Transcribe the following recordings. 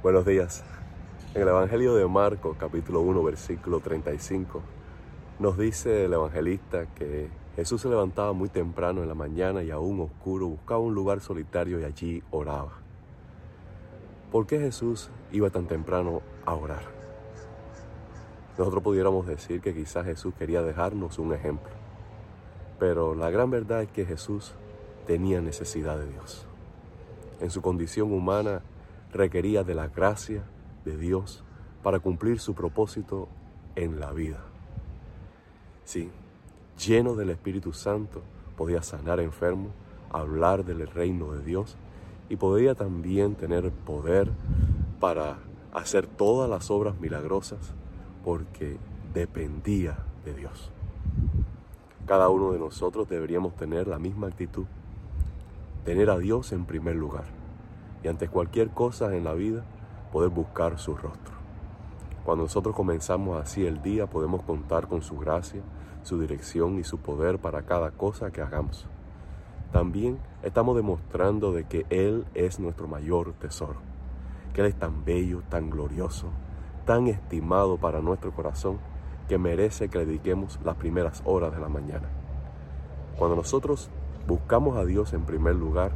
Buenos días. En el Evangelio de Marcos, capítulo 1, versículo 35, nos dice el evangelista que Jesús se levantaba muy temprano en la mañana y aún oscuro buscaba un lugar solitario y allí oraba. ¿Por qué Jesús iba tan temprano a orar? Nosotros pudiéramos decir que quizás Jesús quería dejarnos un ejemplo, pero la gran verdad es que Jesús tenía necesidad de Dios. En su condición humana, requería de la gracia de Dios para cumplir su propósito en la vida. Sí, lleno del Espíritu Santo, podía sanar enfermos, hablar del reino de Dios y podía también tener poder para hacer todas las obras milagrosas porque dependía de Dios. Cada uno de nosotros deberíamos tener la misma actitud, tener a Dios en primer lugar y ante cualquier cosa en la vida poder buscar su rostro. Cuando nosotros comenzamos así el día podemos contar con su gracia, su dirección y su poder para cada cosa que hagamos. También estamos demostrando de que Él es nuestro mayor tesoro, que Él es tan bello, tan glorioso, tan estimado para nuestro corazón que merece que le dediquemos las primeras horas de la mañana. Cuando nosotros buscamos a Dios en primer lugar,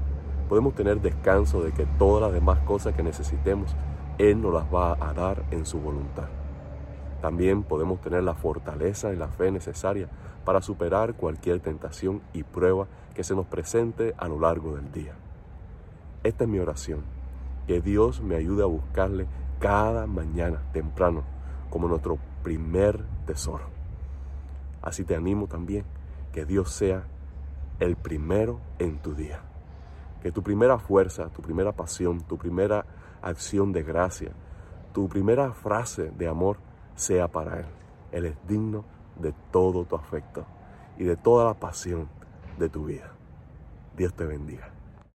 podemos tener descanso de que todas las demás cosas que necesitemos, Él nos las va a dar en su voluntad. También podemos tener la fortaleza y la fe necesaria para superar cualquier tentación y prueba que se nos presente a lo largo del día. Esta es mi oración, que Dios me ayude a buscarle cada mañana temprano como nuestro primer tesoro. Así te animo también que Dios sea el primero en tu día. Que tu primera fuerza, tu primera pasión, tu primera acción de gracia, tu primera frase de amor sea para Él. Él es digno de todo tu afecto y de toda la pasión de tu vida. Dios te bendiga.